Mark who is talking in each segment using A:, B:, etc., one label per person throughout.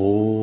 A: โห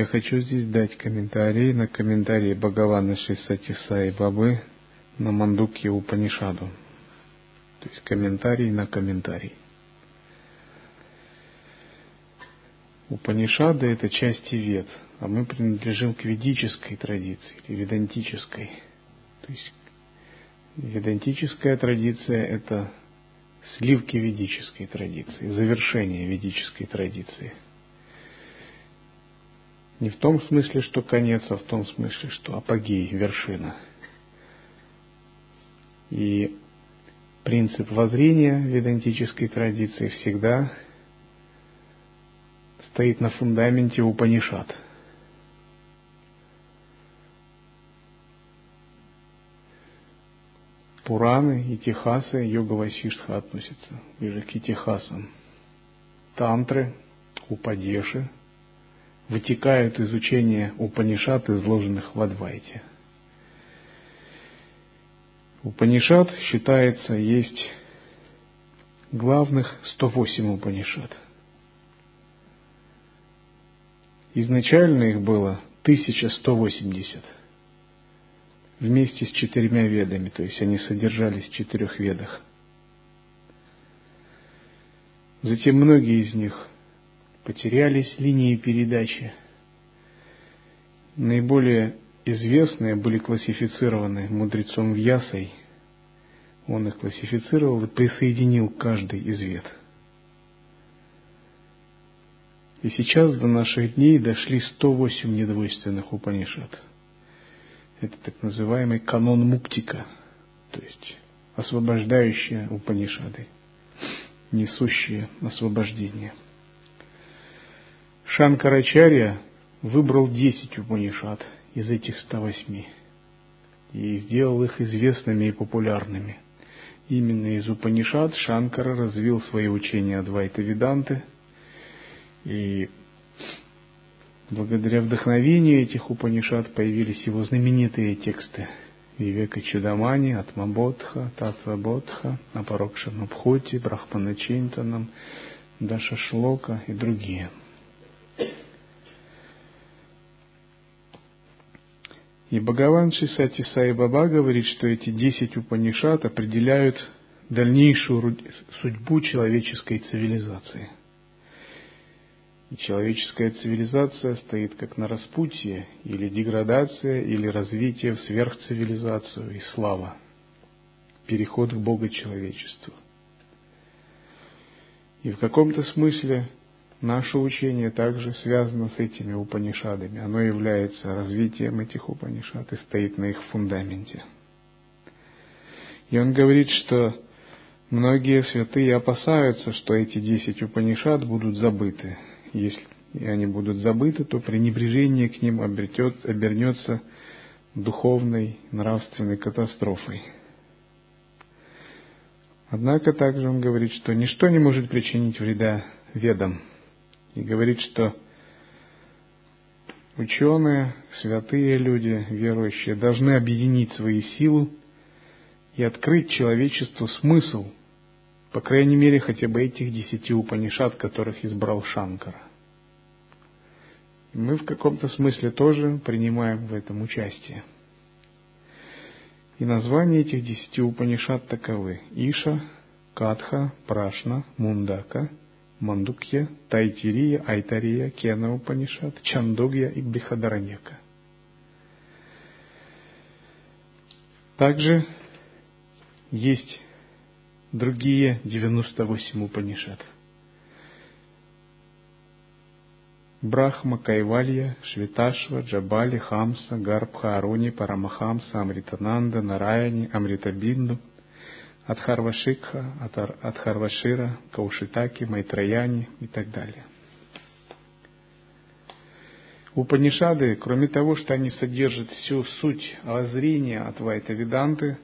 A: Я хочу здесь дать комментарий на комментарии Бхагавана Шисати Сай Бабы на Мандуки Упанишаду. То есть комментарий на комментарий. Упанишады – это части вед, а мы принадлежим к ведической традиции, или ведантической. То есть ведантическая традиция – это сливки ведической традиции, завершение ведической традиции – не в том смысле, что конец, а в том смысле, что апогей, вершина. И принцип воззрения ведантической традиции всегда стоит на фундаменте Упанишат. Пураны и Техасы, йога Васиштха относятся ближе к Техасам. Тантры, Упадеши – вытекают из учения Упанишат, изложенных в Адвайте. Упанишат считается есть главных 108 Упанишат. Изначально их было 1180 вместе с четырьмя ведами, то есть они содержались в четырех ведах. Затем многие из них потерялись линии передачи. Наиболее известные были классифицированы мудрецом Вьясой. Он их классифицировал и присоединил каждый из вет. И сейчас до наших дней дошли 108 недвойственных Упанишат. Это так называемый канон Муктика, то есть освобождающие Упанишады, несущие освобождение – Шанкарачарья выбрал 10 Упанишат из этих 108 и сделал их известными и популярными. Именно из Упанишат Шанкара развил свои учения Адвайта Веданты, и благодаря вдохновению этих Упанишат появились его знаменитые тексты Вивека Чудамани, Атмабодха, Татвабодха, Апарокшанабхути, Брахманачинтанам, Даша Шлока и другие – И Бхагаван Шисати Сай Баба говорит, что эти десять Упанишат определяют дальнейшую судьбу человеческой цивилизации. И человеческая цивилизация стоит как на распутье, или деградация, или развитие в сверхцивилизацию и слава, переход к Богочеловечеству. И в каком-то смысле Наше учение также связано с этими Упанишадами. Оно является развитием этих Упанишад и стоит на их фундаменте. И он говорит, что многие святые опасаются, что эти десять Упанишад будут забыты. Если они будут забыты, то пренебрежение к ним обретет, обернется духовной, нравственной катастрофой. Однако также он говорит, что ничто не может причинить вреда ведам – и говорит, что ученые, святые люди, верующие, должны объединить свои силы и открыть человечеству смысл, по крайней мере, хотя бы этих десяти упанишат, которых избрал Шанкара. И мы в каком-то смысле тоже принимаем в этом участие. И названия этих десяти упанишат таковы. Иша, Катха, Прашна, Мундака – Мандукья, Тайтирия, Айтария, Кена Упанишат, Чандогья и Брихадаранека. Также есть другие 98 Упанишат. Брахма, Кайвалья, Швиташва, Джабали, Хамса, Гарбха, Аруни, Парамахамса, Амритананда, Нараяни, Амритабинду, Адхарвашикха, Адхарвашира, Каушитаки, Майтраяни и так далее. Упанишады, кроме того, что они содержат всю суть воззрения от Вайта Веданты,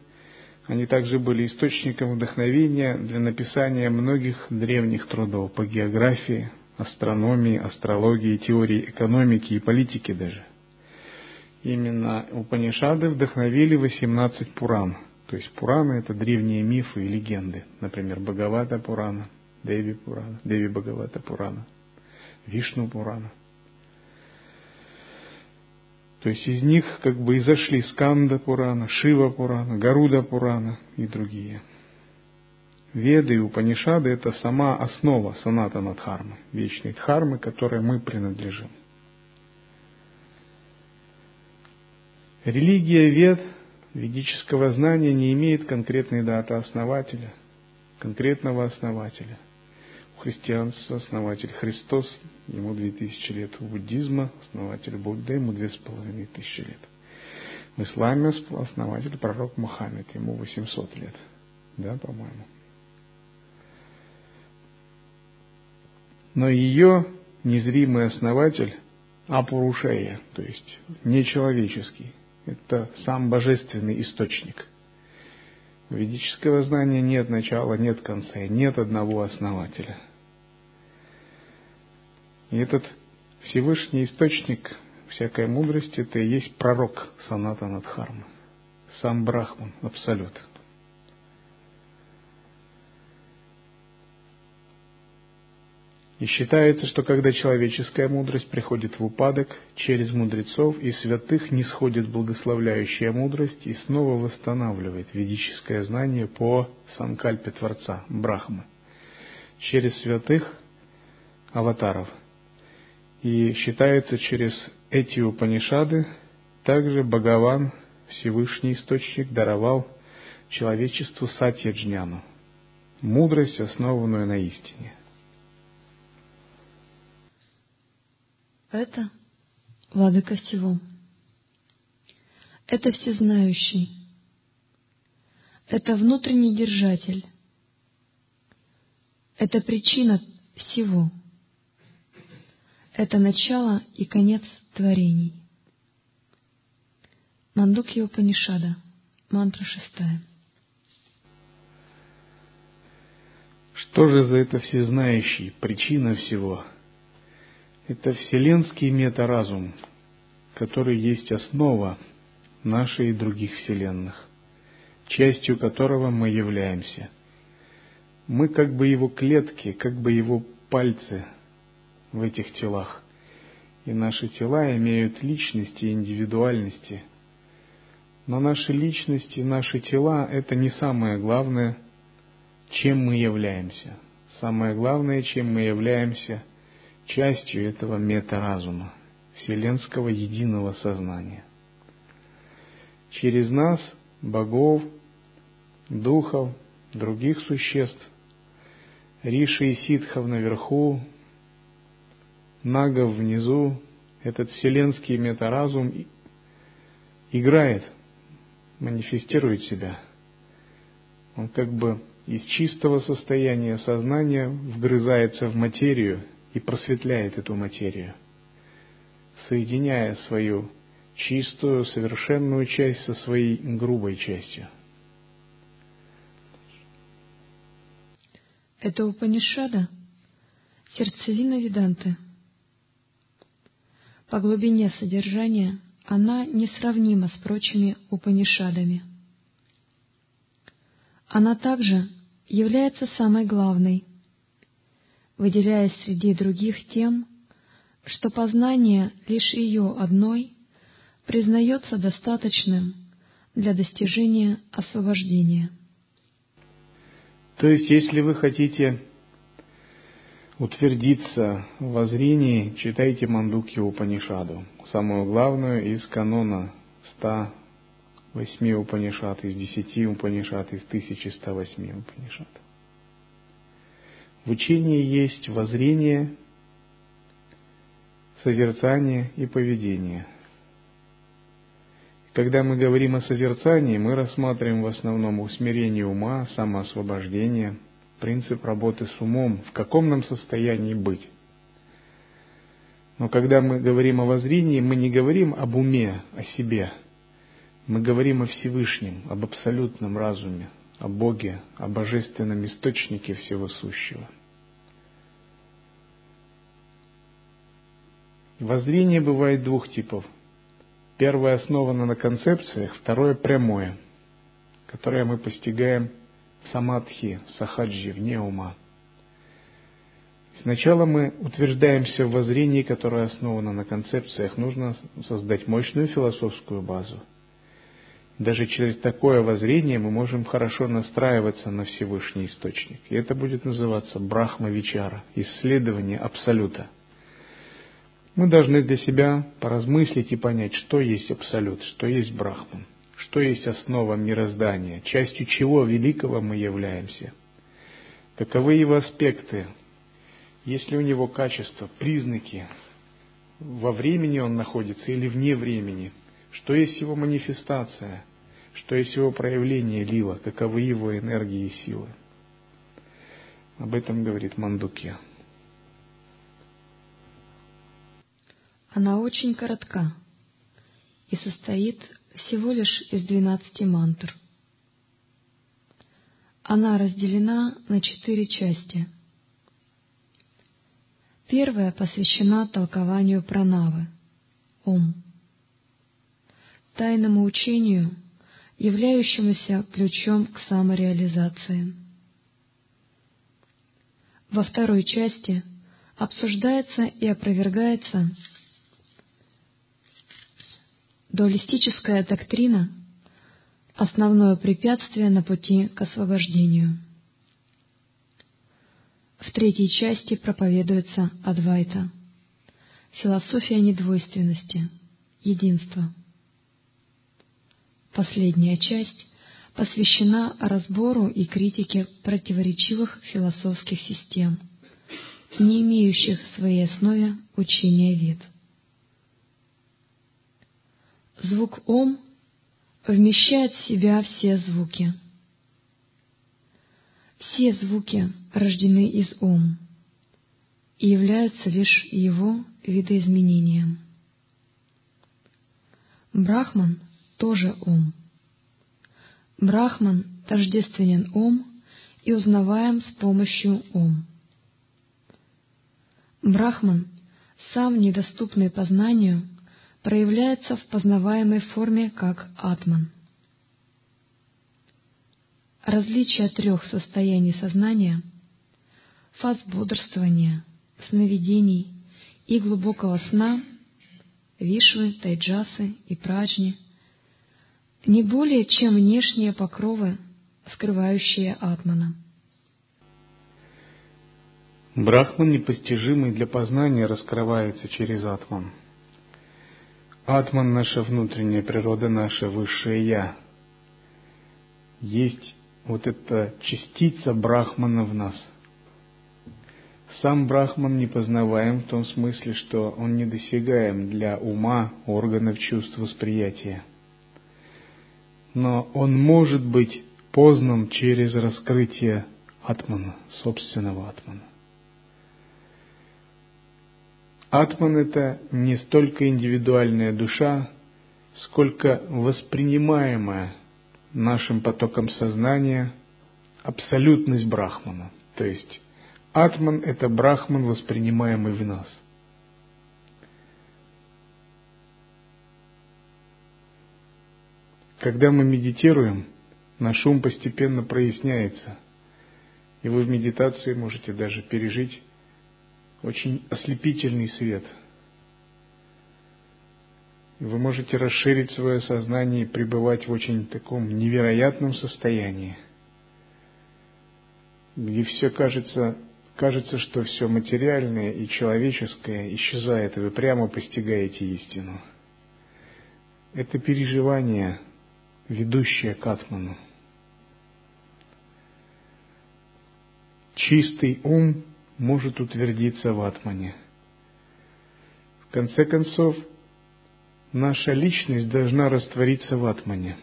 A: они также были источником вдохновения для написания многих древних трудов по географии, астрономии, астрологии, теории экономики и политики даже. Именно Упанишады вдохновили 18 Пуран. То есть Пураны – это древние мифы и легенды. Например, Бхагавата Пурана, Деви Пурана, Деви Бхагавата Пурана, Вишну Пурана. То есть из них как бы изошли Сканда Пурана, Шива Пурана, Гаруда Пурана и другие – Веды и Упанишады – это сама основа санатана дхармы, вечной дхармы, которой мы принадлежим. Религия вед, ведического знания не имеет конкретной даты основателя, конкретного основателя. У христианства основатель Христос, ему 2000 лет. У буддизма основатель Будда, ему 2500 лет. В исламе основатель пророк Мухаммед, ему 800 лет. Да, по-моему. но ее незримый основатель Апурушея, то есть нечеловеческий. Это сам божественный источник. Ведического знания нет начала, нет конца, нет одного основателя. И этот Всевышний источник всякой мудрости, это и есть пророк Саната Надхармы, сам Брахман, Абсолют. И считается, что когда человеческая мудрость приходит в упадок, через мудрецов и святых не сходит благословляющая мудрость и снова восстанавливает ведическое знание по санкальпе Творца, Брахмы, через святых аватаров. И считается, через эти Упанишады также Бхагаван, Всевышний Источник, даровал человечеству Сатьяджняну, мудрость, основанную на истине –
B: Это владыка всего. Это всезнающий. Это внутренний держатель. Это причина всего. Это начало и конец творений. Мандукья Упанишада, мантра шестая.
A: Что же за это всезнающий, причина всего? Это вселенский метаразум, который есть основа нашей и других вселенных, частью которого мы являемся. Мы как бы его клетки, как бы его пальцы в этих телах. И наши тела имеют личности и индивидуальности. Но наши личности, наши тела – это не самое главное, чем мы являемся. Самое главное, чем мы являемся – частью этого метаразума, вселенского единого сознания. Через нас, богов, духов, других существ, Риши и Ситхов наверху, Нагов внизу, этот вселенский метаразум играет, манифестирует себя. Он как бы из чистого состояния сознания вгрызается в материю – и просветляет эту материю, соединяя свою чистую, совершенную часть со своей грубой частью.
B: Это Упанишада, сердцевина Веданты. По глубине содержания она несравнима с прочими Упанишадами. Она также является самой главной – выделяясь среди других тем, что познание лишь ее одной признается достаточным для достижения освобождения.
A: То есть, если вы хотите утвердиться в воззрении, читайте Мандукью Упанишаду, самую главную из канона 100 восьми Упанишат, из десяти Упанишат, из 1108 Упанишат. В учении есть воззрение, созерцание и поведение. Когда мы говорим о созерцании, мы рассматриваем в основном усмирение ума, самоосвобождение, принцип работы с умом, в каком нам состоянии быть. Но когда мы говорим о воззрении, мы не говорим об уме, о себе. Мы говорим о Всевышнем, об абсолютном разуме, о Боге, о божественном источнике всего сущего. Воззрение бывает двух типов. Первое основано на концепциях, второе прямое, которое мы постигаем в самадхи, в сахаджи, вне ума – Сначала мы утверждаемся в воззрении, которое основано на концепциях. Нужно создать мощную философскую базу. Даже через такое воззрение мы можем хорошо настраиваться на Всевышний Источник. И это будет называться Брахма-Вичара, исследование Абсолюта. Мы должны для себя поразмыслить и понять, что есть Абсолют, что есть Брахман, что есть основа мироздания, частью чего великого мы являемся. Каковы его аспекты, есть ли у него качества, признаки, во времени он находится или вне времени, что есть его манифестация, что есть его проявление лила, каковы его энергии и силы. Об этом говорит Мандукья.
B: Она очень коротка и состоит всего лишь из двенадцати мантр. Она разделена на четыре части – Первая посвящена толкованию пранавы, Ом, тайному учению, являющемуся ключом к самореализации. Во второй части обсуждается и опровергается дуалистическая доктрина, основное препятствие на пути к освобождению. В третьей части проповедуется Адвайта, философия недвойственности, единства. Последняя часть посвящена разбору и критике противоречивых философских систем, не имеющих в своей основе учения вид. Звук «Ом» вмещает в себя все звуки – все звуки рождены из Ом и являются лишь его видоизменением. Брахман тоже Ом. Брахман тождественен Ом и узнаваем с помощью Ом. Брахман, сам недоступный познанию, проявляется в познаваемой форме как Атман. Различие трех состояний сознания — фаз бодрствования, сновидений и глубокого сна — вишвы, тайджасы и праджни — не более чем внешние покровы, скрывающие атмана.
A: Брахман, непостижимый для познания, раскрывается через атман. Атман — наша внутренняя природа, наше высшее «Я». Есть вот эта частица Брахмана в нас. Сам Брахман не познаваем в том смысле, что он недосягаем для ума, органов чувств восприятия. Но он может быть познан через раскрытие Атмана, собственного Атмана. Атман – это не столько индивидуальная душа, сколько воспринимаемая нашим потоком сознания абсолютность Брахмана. То есть Атман – это Брахман, воспринимаемый в нас. Когда мы медитируем, наш ум постепенно проясняется, и вы в медитации можете даже пережить очень ослепительный свет – вы можете расширить свое сознание и пребывать в очень таком невероятном состоянии, где все кажется, кажется, что все материальное и человеческое исчезает, и вы прямо постигаете истину. Это переживание ведущая к Атману. Чистый ум может утвердиться в Атмане. В конце концов, наша личность должна раствориться в Атмане.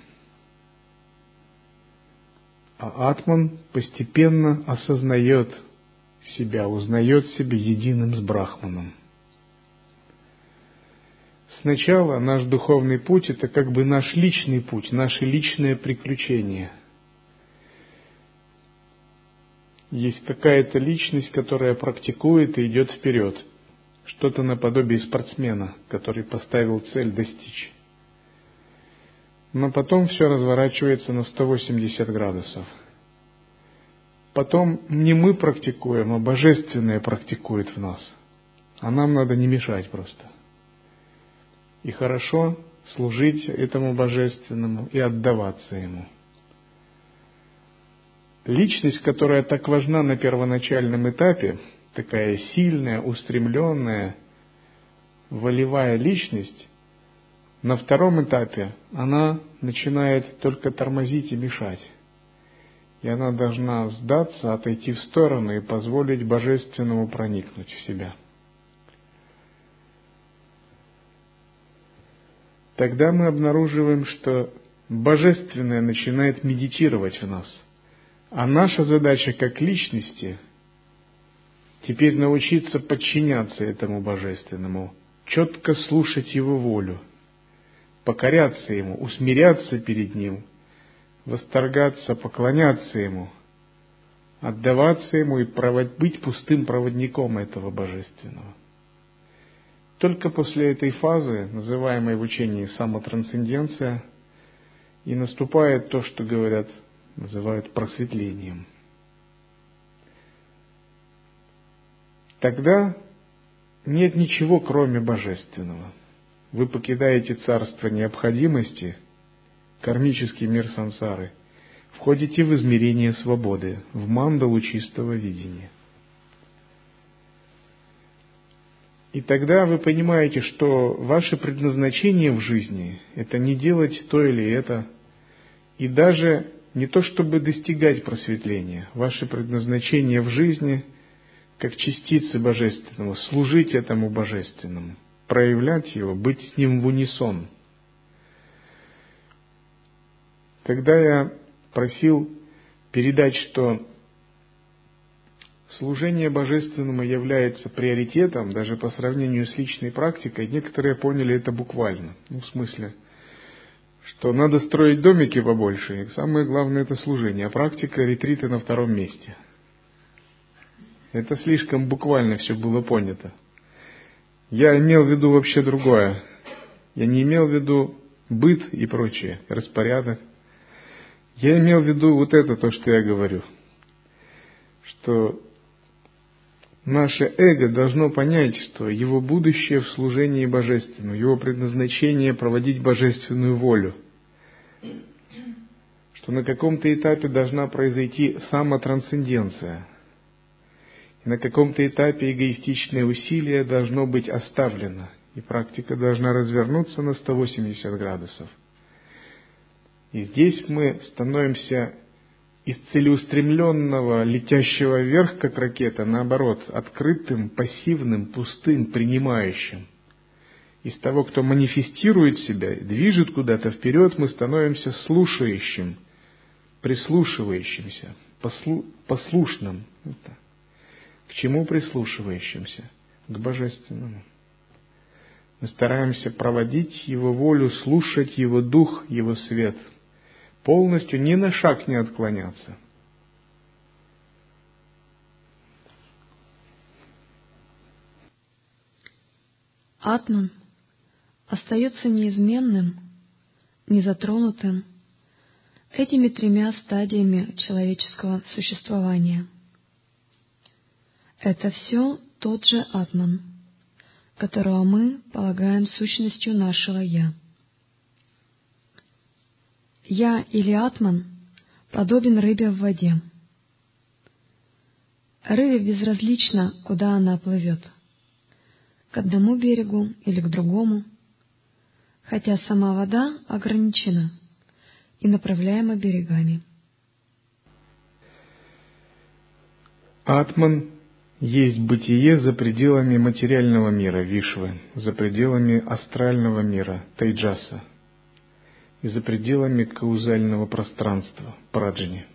A: А Атман постепенно осознает себя, узнает себя единым с Брахманом. Сначала наш духовный путь – это как бы наш личный путь, наше личное приключение. Есть какая-то личность, которая практикует и идет вперед. Что-то наподобие спортсмена, который поставил цель достичь. Но потом все разворачивается на 180 градусов. Потом не мы практикуем, а Божественное практикует в нас. А нам надо не мешать просто – и хорошо служить этому Божественному и отдаваться Ему. Личность, которая так важна на первоначальном этапе, такая сильная, устремленная, волевая личность, на втором этапе она начинает только тормозить и мешать. И она должна сдаться, отойти в сторону и позволить Божественному проникнуть в себя. тогда мы обнаруживаем, что Божественное начинает медитировать в нас. А наша задача как личности теперь научиться подчиняться этому Божественному, четко слушать Его волю, покоряться Ему, усмиряться перед Ним, восторгаться, поклоняться Ему, отдаваться Ему и быть пустым проводником этого Божественного. Только после этой фазы, называемой в учении самотрансценденция, и наступает то, что говорят, называют просветлением. Тогда нет ничего, кроме божественного. Вы покидаете царство необходимости, кармический мир сансары, входите в измерение свободы, в мандалу чистого видения – И тогда вы понимаете, что ваше предназначение в жизни – это не делать то или это, и даже не то, чтобы достигать просветления. Ваше предназначение в жизни – как частицы Божественного, служить этому Божественному, проявлять его, быть с ним в унисон. Когда я просил передать, что служение божественному является приоритетом даже по сравнению с личной практикой, некоторые поняли это буквально. Ну, в смысле, что надо строить домики побольше, и самое главное это служение, а практика ретрита на втором месте. Это слишком буквально все было понято. Я имел в виду вообще другое. Я не имел в виду быт и прочее, распорядок. Я имел в виду вот это, то, что я говорю. Что Наше эго должно понять, что его будущее в служении божественному, его предназначение проводить божественную волю, что на каком-то этапе должна произойти самотрансценденция, и на каком-то этапе эгоистичное усилие должно быть оставлено, и практика должна развернуться на 180 градусов. И здесь мы становимся из целеустремленного, летящего вверх, как ракета, наоборот, открытым, пассивным, пустым, принимающим. Из того, кто манифестирует себя, движет куда-то вперед, мы становимся слушающим, прислушивающимся, послу, послушным. Это. К чему прислушивающимся? К Божественному. Мы стараемся проводить Его волю, слушать Его дух, Его свет – полностью ни на шаг не отклоняться.
B: Атман остается неизменным, незатронутым этими тремя стадиями человеческого существования. Это все тот же Атман, которого мы полагаем сущностью нашего «Я». Я или Атман подобен рыбе в воде. Рыбе безразлично, куда она плывет, к одному берегу или к другому, хотя сама вода ограничена, и направляемо берегами.
A: Атман есть бытие за пределами материального мира, Вишвы, за пределами астрального мира, Тайджаса, и за пределами каузального пространства, Праджни.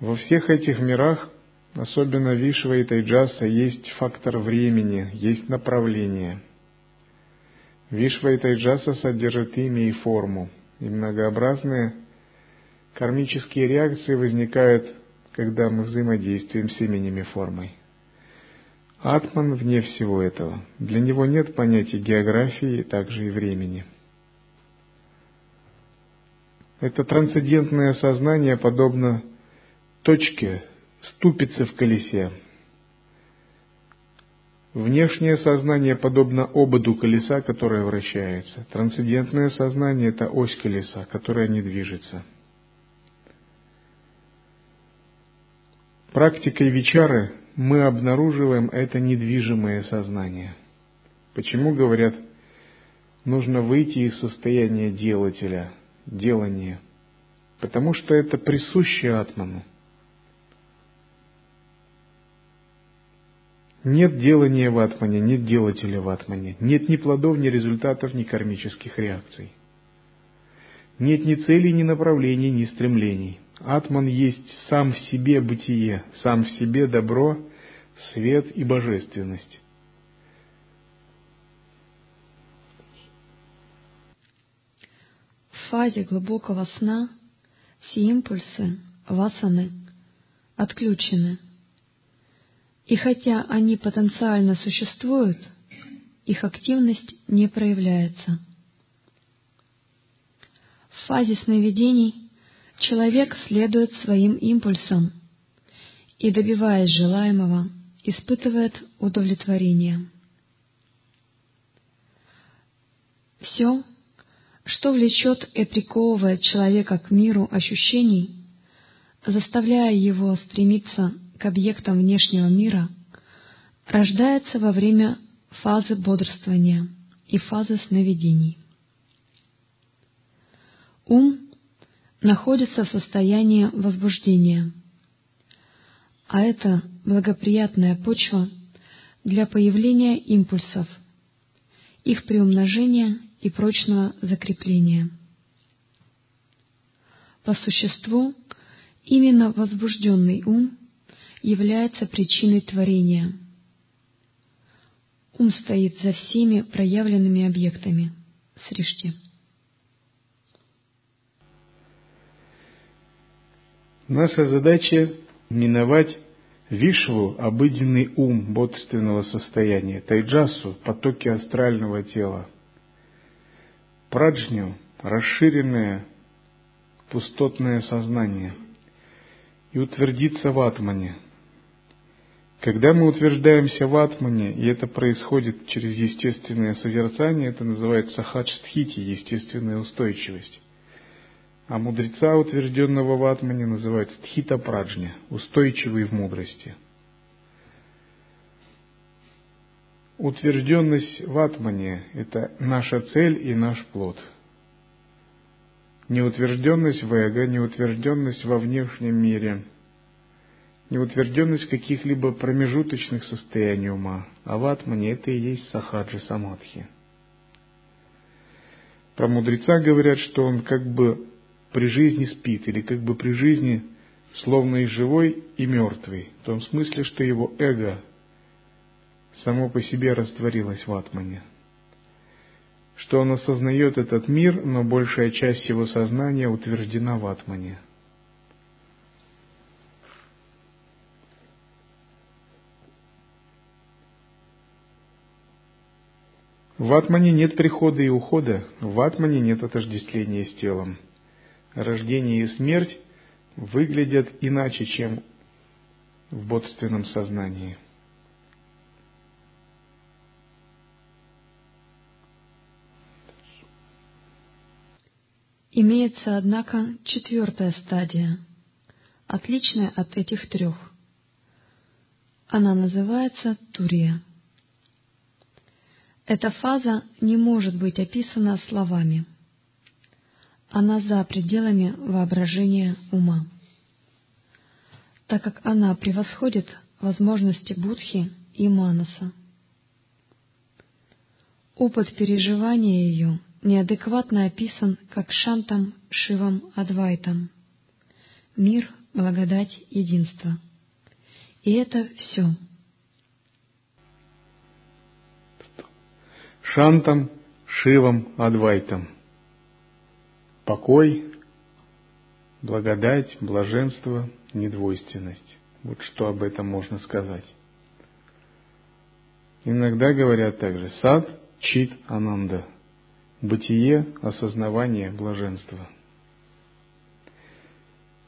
A: Во всех этих мирах, особенно Вишва и Тайджаса, есть фактор времени, есть направление. Вишва и Тайджаса содержат имя и форму, и многообразные кармические реакции возникают когда мы взаимодействуем с именем и формой. Атман вне всего этого. Для него нет понятия географии, также и времени. Это трансцендентное сознание подобно точке, ступице в колесе. Внешнее сознание подобно ободу колеса, которое вращается. Трансцендентное сознание – это ось колеса, которая не движется – Практикой вечары мы обнаруживаем это недвижимое сознание. Почему говорят, нужно выйти из состояния делателя, делания? Потому что это присуще атману. Нет делания в атмане, нет делателя в атмане, нет ни плодов, ни результатов, ни кармических реакций. Нет ни целей, ни направлений, ни стремлений – Атман есть сам в себе бытие, сам в себе добро, свет и божественность.
B: В фазе глубокого сна все импульсы, васаны, отключены. И хотя они потенциально существуют, их активность не проявляется. В фазе сновидений человек следует своим импульсам и, добиваясь желаемого, испытывает удовлетворение. Все, что влечет и приковывает человека к миру ощущений, заставляя его стремиться к объектам внешнего мира, рождается во время фазы бодрствования и фазы сновидений. Ум находится в состоянии возбуждения, а это благоприятная почва для появления импульсов, их приумножения и прочного закрепления. По существу, именно возбужденный ум является причиной творения. Ум стоит за всеми проявленными объектами. Сришти.
A: Наша задача – миновать вишву, обыденный ум бодрственного состояния, тайджасу, потоки астрального тела, праджню, расширенное пустотное сознание и утвердиться в атмане. Когда мы утверждаемся в атмане, и это происходит через естественное созерцание, это называется хадж-стхити, естественная устойчивость. А мудреца, утвержденного в Атмане, называют стхита праджня, устойчивый в мудрости. Утвержденность в Атмане – это наша цель и наш плод. Неутвержденность в эго, неутвержденность во внешнем мире, неутвержденность каких-либо промежуточных состояний ума, а в Атмане это и есть сахаджи самадхи. Про мудреца говорят, что он как бы при жизни спит, или как бы при жизни словно и живой, и мертвый, в том смысле, что его эго само по себе растворилось в атмане. Что он осознает этот мир, но большая часть его сознания утверждена в атмане. В атмане нет прихода и ухода, в атмане нет отождествления с телом рождение и смерть выглядят иначе, чем в бодственном сознании.
B: Имеется, однако, четвертая стадия, отличная от этих трех. Она называется Турия. Эта фаза не может быть описана словами – она за пределами воображения ума, так как она превосходит возможности Будхи и Манаса. Опыт переживания ее неадекватно описан как Шантам Шивам Адвайтам — мир, благодать, единство. И это все.
A: Шантам Шивам Адвайтам. Покой, благодать, блаженство, недвойственность. Вот что об этом можно сказать. Иногда говорят также сад, чит, ананда. Бытие, осознавание, блаженство.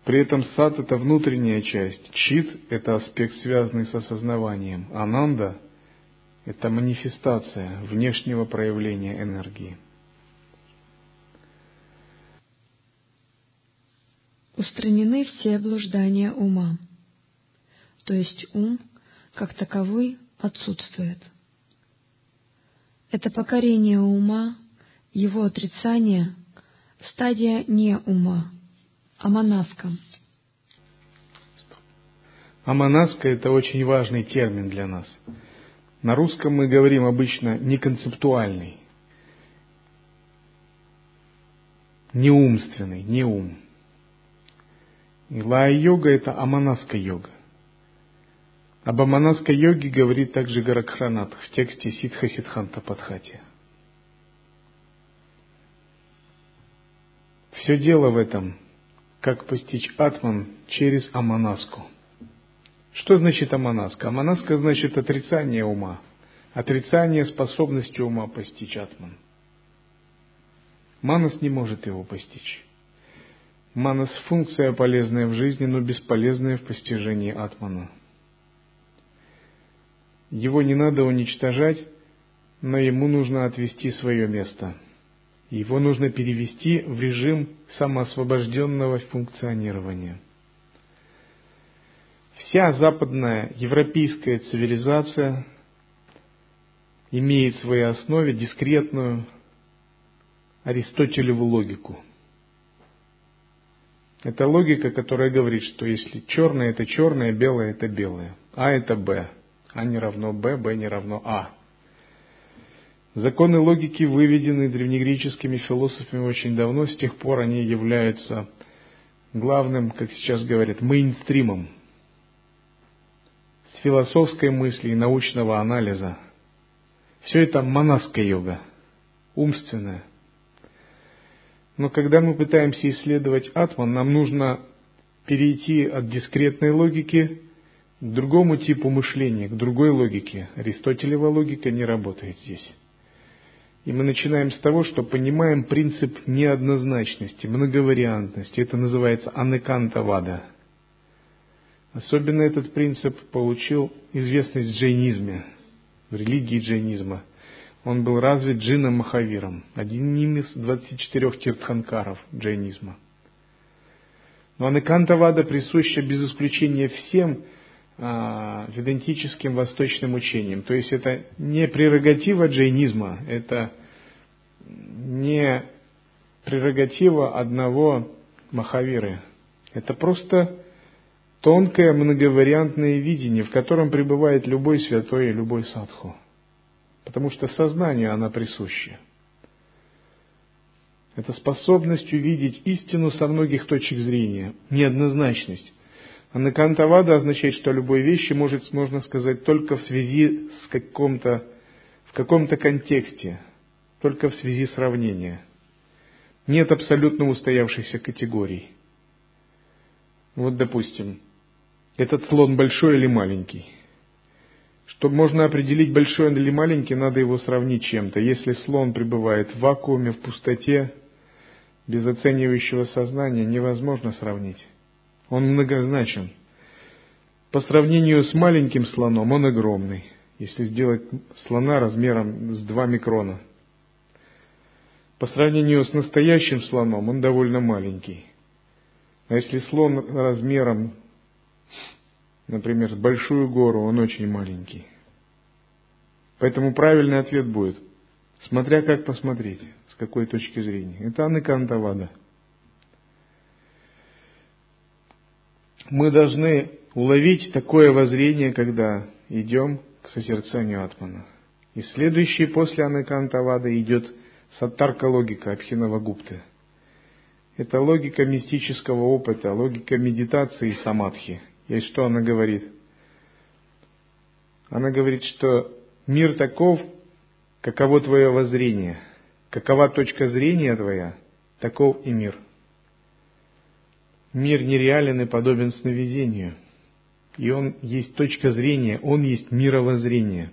A: При этом сад – это внутренняя часть, чит – это аспект, связанный с осознаванием, ананда – это манифестация внешнего проявления энергии.
B: Устранены все блуждания ума, то есть ум, как таковой, отсутствует. Это покорение ума, его отрицание – стадия не ума, а монаска.
A: А монаска – это очень важный термин для нас. На русском мы говорим обычно не концептуальный, не умственный, не ум. И лая-йога – это аманаска йога. Об аманаской йоге говорит также Гаракхранат в тексте Ситха Сидханта Падхати. Все дело в этом – как постичь атман через аманаску. Что значит аманаска? Аманаска значит отрицание ума, отрицание способности ума постичь атман. Манас не может его постичь. Манас – функция полезная в жизни, но бесполезная в постижении атмана. Его не надо уничтожать, но ему нужно отвести свое место – его нужно перевести в режим самоосвобожденного функционирования. Вся западная европейская цивилизация имеет в своей основе дискретную Аристотелеву логику. Это логика, которая говорит, что если черное это черное, белое это белое, А это Б, А не равно Б, Б не равно А. Законы логики выведены древнегреческими философами очень давно, с тех пор они являются главным, как сейчас говорят, мейнстримом философской мысли и научного анализа. Все это монастская йога, умственная. Но когда мы пытаемся исследовать атман, нам нужно перейти от дискретной логики к другому типу мышления, к другой логике. Аристотелева логика не работает здесь. И мы начинаем с того, что понимаем принцип неоднозначности, многовариантности. Это называется анекантавада. Особенно этот принцип получил известность в джайнизме, в религии джайнизма. Он был развит Джином Махавиром, одним из 24 тиртханкаров джайнизма. Но анекантавада присуща без исключения всем а, ведантическим восточным учением. То есть это не прерогатива джайнизма, это не прерогатива одного Махавиры. Это просто тонкое многовариантное видение, в котором пребывает любой святой и любой садху. Потому что сознанию она присуща. Это способность увидеть истину со многих точек зрения, неоднозначность. Анакантавада означает, что любой вещи может, можно сказать, только в связи с каком-то, в каком-то контексте, только в связи сравнения. Нет абсолютно устоявшихся категорий. Вот, допустим, этот слон большой или маленький. Чтобы можно определить, большой он или маленький, надо его сравнить чем-то. Если слон пребывает в вакууме, в пустоте, без оценивающего сознания, невозможно сравнить. Он многозначен. По сравнению с маленьким слоном он огромный, если сделать слона размером с 2 микрона. По сравнению с настоящим слоном он довольно маленький. А если слон размером, например, большую гору, он очень маленький. Поэтому правильный ответ будет, смотря как посмотреть, с какой точки зрения. Это аныкантавада. Мы должны уловить такое воззрение, когда идем к созерцанию Атмана. И следующий после аныкантавады идет саттарка логика Абхинавагупты. Это логика мистического опыта, логика медитации и самадхи. И что она говорит? Она говорит, что мир таков, каково твое воззрение, какова точка зрения твоя, таков и мир. Мир нереален и подобен сновидению. И он есть точка зрения, он есть мировоззрение.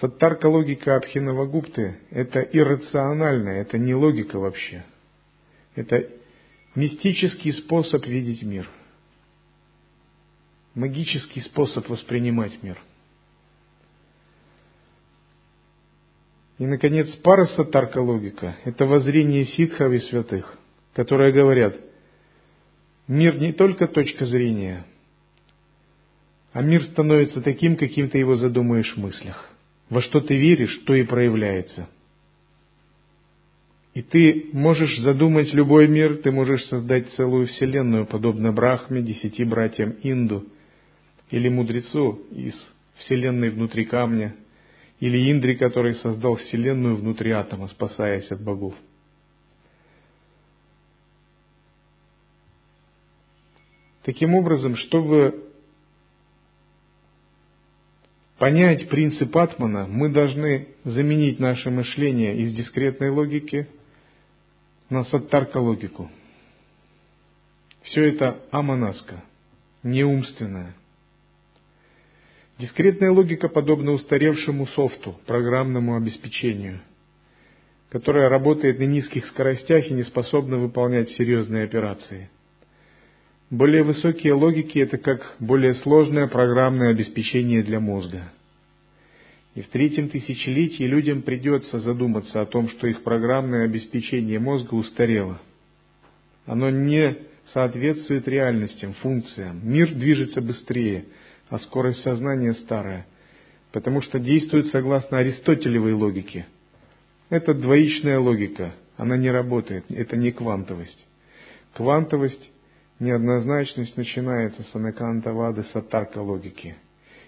A: Саттарка логика Абхинавагупты – это иррациональная, это не логика вообще. Это мистический способ видеть мир. Магический способ воспринимать мир. И, наконец, парасатарка логика – это воззрение ситхов и святых, которые говорят, мир не только точка зрения, а мир становится таким, каким ты его задумаешь в мыслях. Во что ты веришь, то и проявляется. И ты можешь задумать любой мир, ты можешь создать целую вселенную, подобно Брахме, десяти братьям Инду, или мудрецу из вселенной внутри камня, или Индри, который создал вселенную внутри атома, спасаясь от богов. Таким образом, чтобы понять принцип Атмана, мы должны заменить наше мышление из дискретной логики на саттарка логику. Все это аманаска, неумственное. Дискретная логика подобна устаревшему софту, программному обеспечению, которое работает на низких скоростях и не способно выполнять серьезные операции. Более высокие логики – это как более сложное программное обеспечение для мозга. И в третьем тысячелетии людям придется задуматься о том, что их программное обеспечение мозга устарело. Оно не соответствует реальностям, функциям. Мир движется быстрее, а скорость сознания старая, потому что действует согласно аристотелевой логике. Это двоичная логика, она не работает, это не квантовость. Квантовость неоднозначность начинается с анакантавады сатарка логики.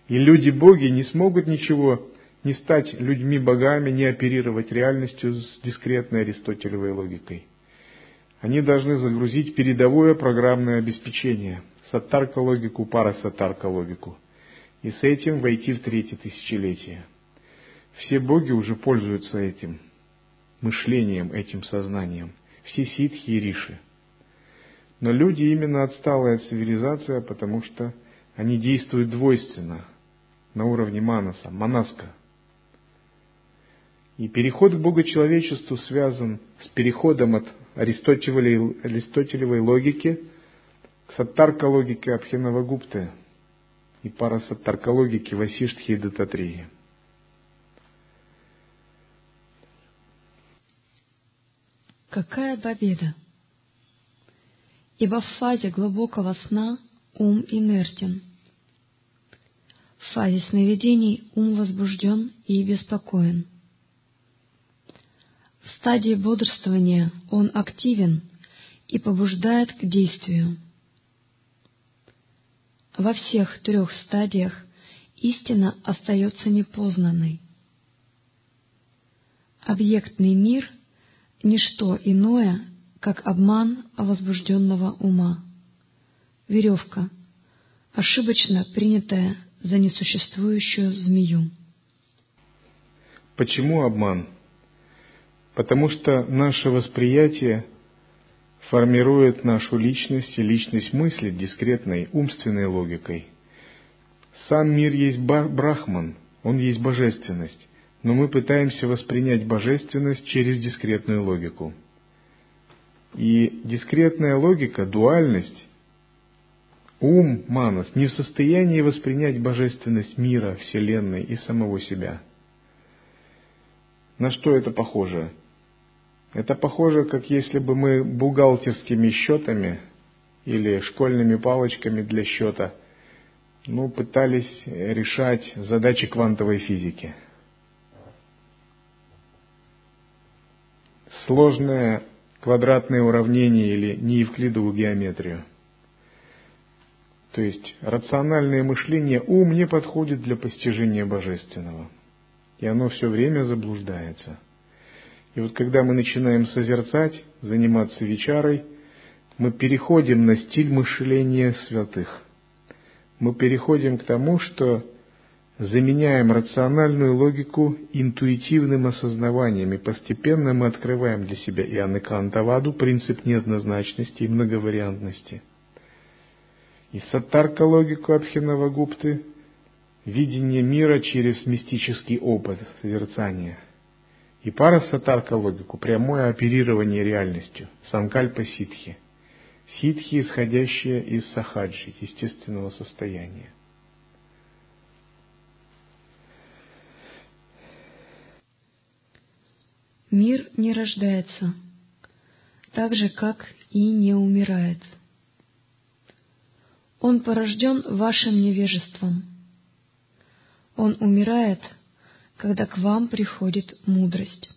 A: И люди-боги не смогут ничего, не стать людьми-богами, не оперировать реальностью с дискретной аристотелевой логикой. Они должны загрузить передовое программное обеспечение, сатарка логику, парасатарка логику, и с этим войти в третье тысячелетие. Все боги уже пользуются этим мышлением, этим сознанием. Все ситхи и риши – но люди именно отсталая цивилизация, потому что они действуют двойственно, на уровне манаса, манаска. И переход к богочеловечеству связан с переходом от аристотелевой, аристотелевой логики к саттарка-логике Абхинавагупты и парасаттарка-логике Васиштхи и Дататрии.
B: Какая победа! ибо в фазе глубокого сна ум инертен. В фазе сновидений ум возбужден и беспокоен. Стадии бодрствования он активен и побуждает к действию. Во всех трех стадиях истина остается непознанной. Объектный мир — ничто иное, как обман возбужденного ума. Веревка, ошибочно принятая за несуществующую змею.
A: Почему обман? Потому что наше восприятие формирует нашу личность и личность мысли дискретной умственной логикой. Сам мир есть брахман, он есть божественность, но мы пытаемся воспринять божественность через дискретную логику – и дискретная логика, дуальность, ум, манас, не в состоянии воспринять божественность мира, Вселенной и самого себя. На что это похоже? Это похоже, как если бы мы бухгалтерскими счетами или школьными палочками для счета ну, пытались решать задачи квантовой физики. Сложная квадратные уравнения или неевклидовую геометрию. То есть рациональное мышление, ум не подходит для постижения божественного. И оно все время заблуждается. И вот когда мы начинаем созерцать, заниматься вечарой, мы переходим на стиль мышления святых. Мы переходим к тому, что заменяем рациональную логику интуитивным осознаванием, и постепенно мы открываем для себя и Анакантаваду, принцип неоднозначности и многовариантности. И Саттарка логику Абхинавагупты, видение мира через мистический опыт созерцания. И пара Саттарка логику, прямое оперирование реальностью, санкальпа ситхи. Ситхи, исходящие из сахаджи, естественного состояния.
B: Мир не рождается, так же, как и не умирает. Он порожден вашим невежеством. Он умирает, когда к вам приходит мудрость.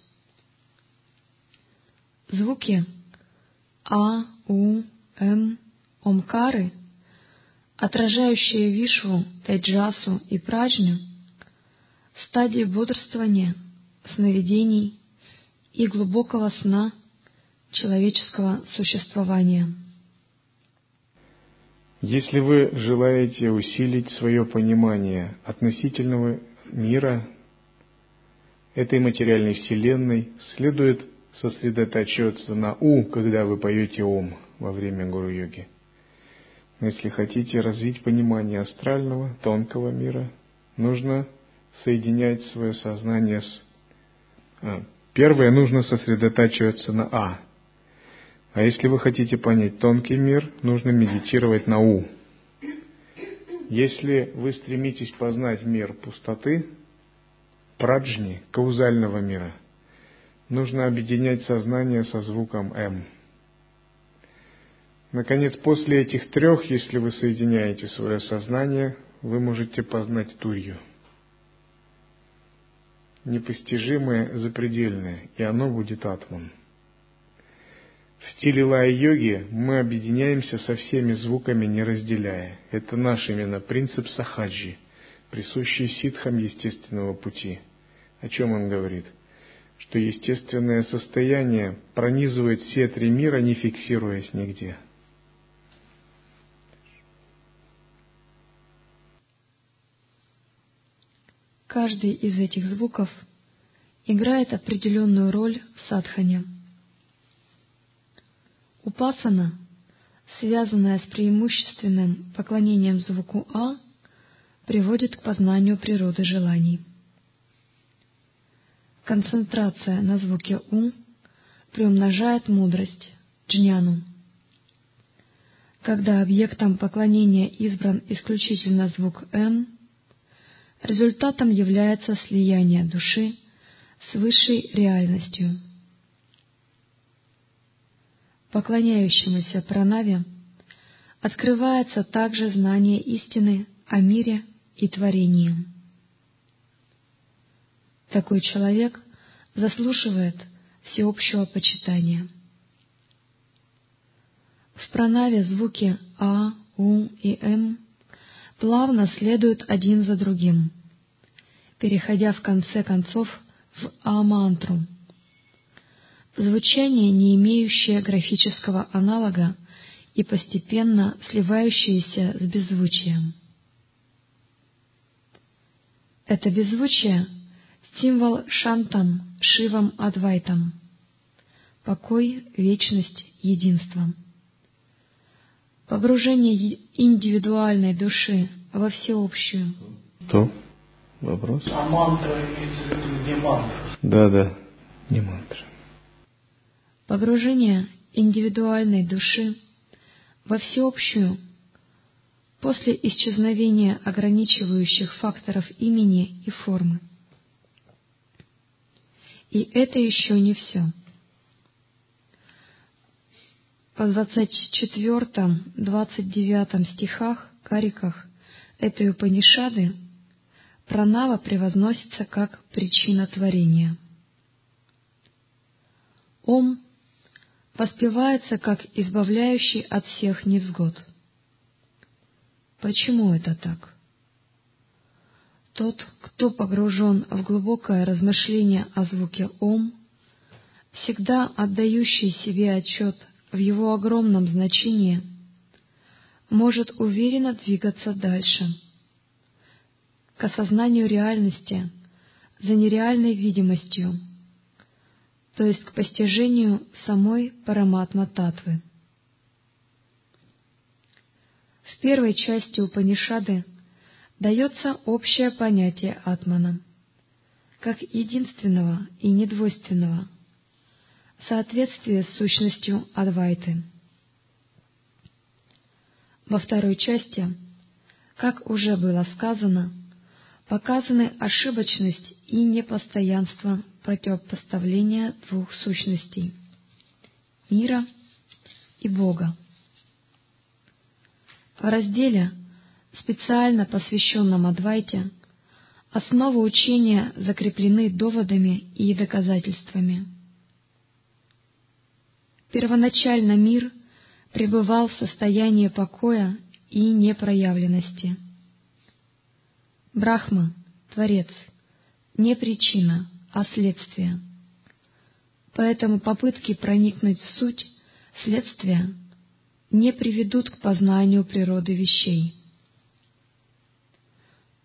B: Звуки А, У, М, Омкары, отражающие Вишву, Тайджасу и Праджню, стадии бодрствования, сновидений и глубокого сна человеческого существования.
A: Если вы желаете усилить свое понимание относительного мира, этой материальной вселенной, следует сосредотачиваться на «у», когда вы поете «ом» во время гуру-йоги. Но если хотите развить понимание астрального, тонкого мира, нужно соединять свое сознание с... А, Первое, нужно сосредотачиваться на А. А если вы хотите понять тонкий мир, нужно медитировать на У. Если вы стремитесь познать мир пустоты, праджни, каузального мира, нужно объединять сознание со звуком М. Наконец, после этих трех, если вы соединяете свое сознание, вы можете познать Турью – непостижимое, запредельное, и оно будет атман. В стиле лая-йоги мы объединяемся со всеми звуками, не разделяя. Это наш именно принцип сахаджи, присущий ситхам естественного пути. О чем он говорит? Что естественное состояние пронизывает все три мира, не фиксируясь нигде –
B: Каждый из этих звуков играет определенную роль в садхане. Упасана, связанная с преимущественным поклонением звуку А, приводит к познанию природы желаний. Концентрация на звуке У приумножает мудрость, джняну. Когда объектом поклонения избран исключительно звук М, Результатом является слияние души с высшей реальностью. Поклоняющемуся пранаве открывается также знание истины о мире и творении. Такой человек заслуживает всеобщего почитания. В пранаве звуки А, У и М плавно следуют один за другим, переходя в конце концов в А-мантру. Звучание, не имеющее графического аналога и постепенно сливающееся с беззвучием. Это беззвучие — символ Шантам, Шивам Адвайтам, покой, вечность, единство. Погружение индивидуальной души во всеобщую.
A: То вопрос?
C: А мантра имеется в виду не мантра?
A: Да, да, не мантра.
B: Погружение индивидуальной души во всеобщую после исчезновения ограничивающих факторов имени и формы. И это еще не все. В 24-29 стихах, кариках этой Упанишады пранава превозносится как причина творения. Ом воспевается как избавляющий от всех невзгод. Почему это так? Тот, кто погружен в глубокое размышление о звуке «Ом», всегда отдающий себе отчет в его огромном значении, может уверенно двигаться дальше, к осознанию реальности за нереальной видимостью, то есть к постижению самой Параматма Татвы. В первой части Упанишады дается общее понятие Атмана, как единственного и недвойственного, в соответствии с сущностью Адвайты. Во второй части, как уже было сказано, показаны ошибочность и непостоянство противопоставления двух сущностей — мира и Бога. В разделе, специально посвященном Адвайте, основы учения закреплены доводами и доказательствами. Первоначально мир пребывал в состоянии покоя и непроявленности. Брахма, Творец, не причина, а следствие. Поэтому попытки проникнуть в суть следствия не приведут к познанию природы вещей.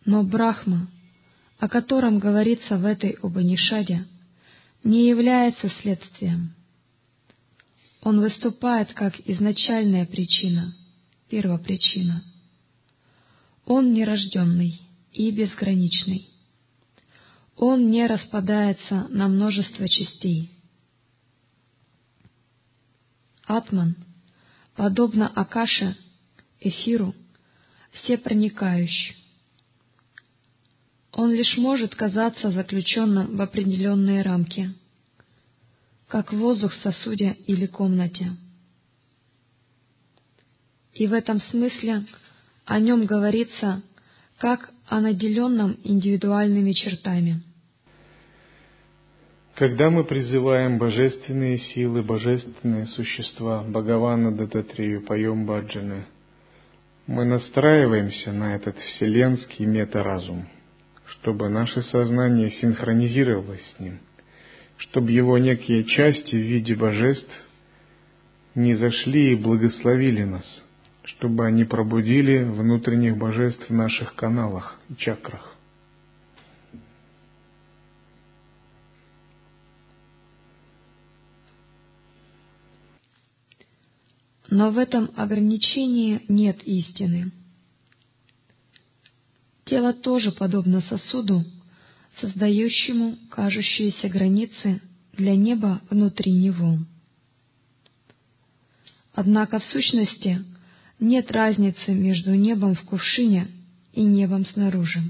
B: Но Брахма, о котором говорится в этой Убанишаде, не является следствием. Он выступает как изначальная причина, первопричина. Он нерожденный и безграничный. Он не распадается на множество частей. Атман — подобно Акаше, эфиру, всепроникающий. Он лишь может казаться заключенным в определенные рамки, как воздух в сосуде или комнате. И в этом смысле о нем говорится как о наделенном индивидуальными чертами.
A: Когда мы призываем божественные силы, божественные существа, Бхагавана Дататрию, поем баджаны, мы настраиваемся на этот вселенский метаразум, чтобы наше сознание синхронизировалось с ним, чтобы его некие части в виде божеств не зашли и благословили нас, чтобы они пробудили внутренних божеств в наших каналах и чакрах.
B: Но в этом ограничении нет истины. Тело тоже подобно сосуду, создающему кажущиеся границы для неба внутри него. Однако в сущности нет разницы между небом в кувшине и небом снаружи.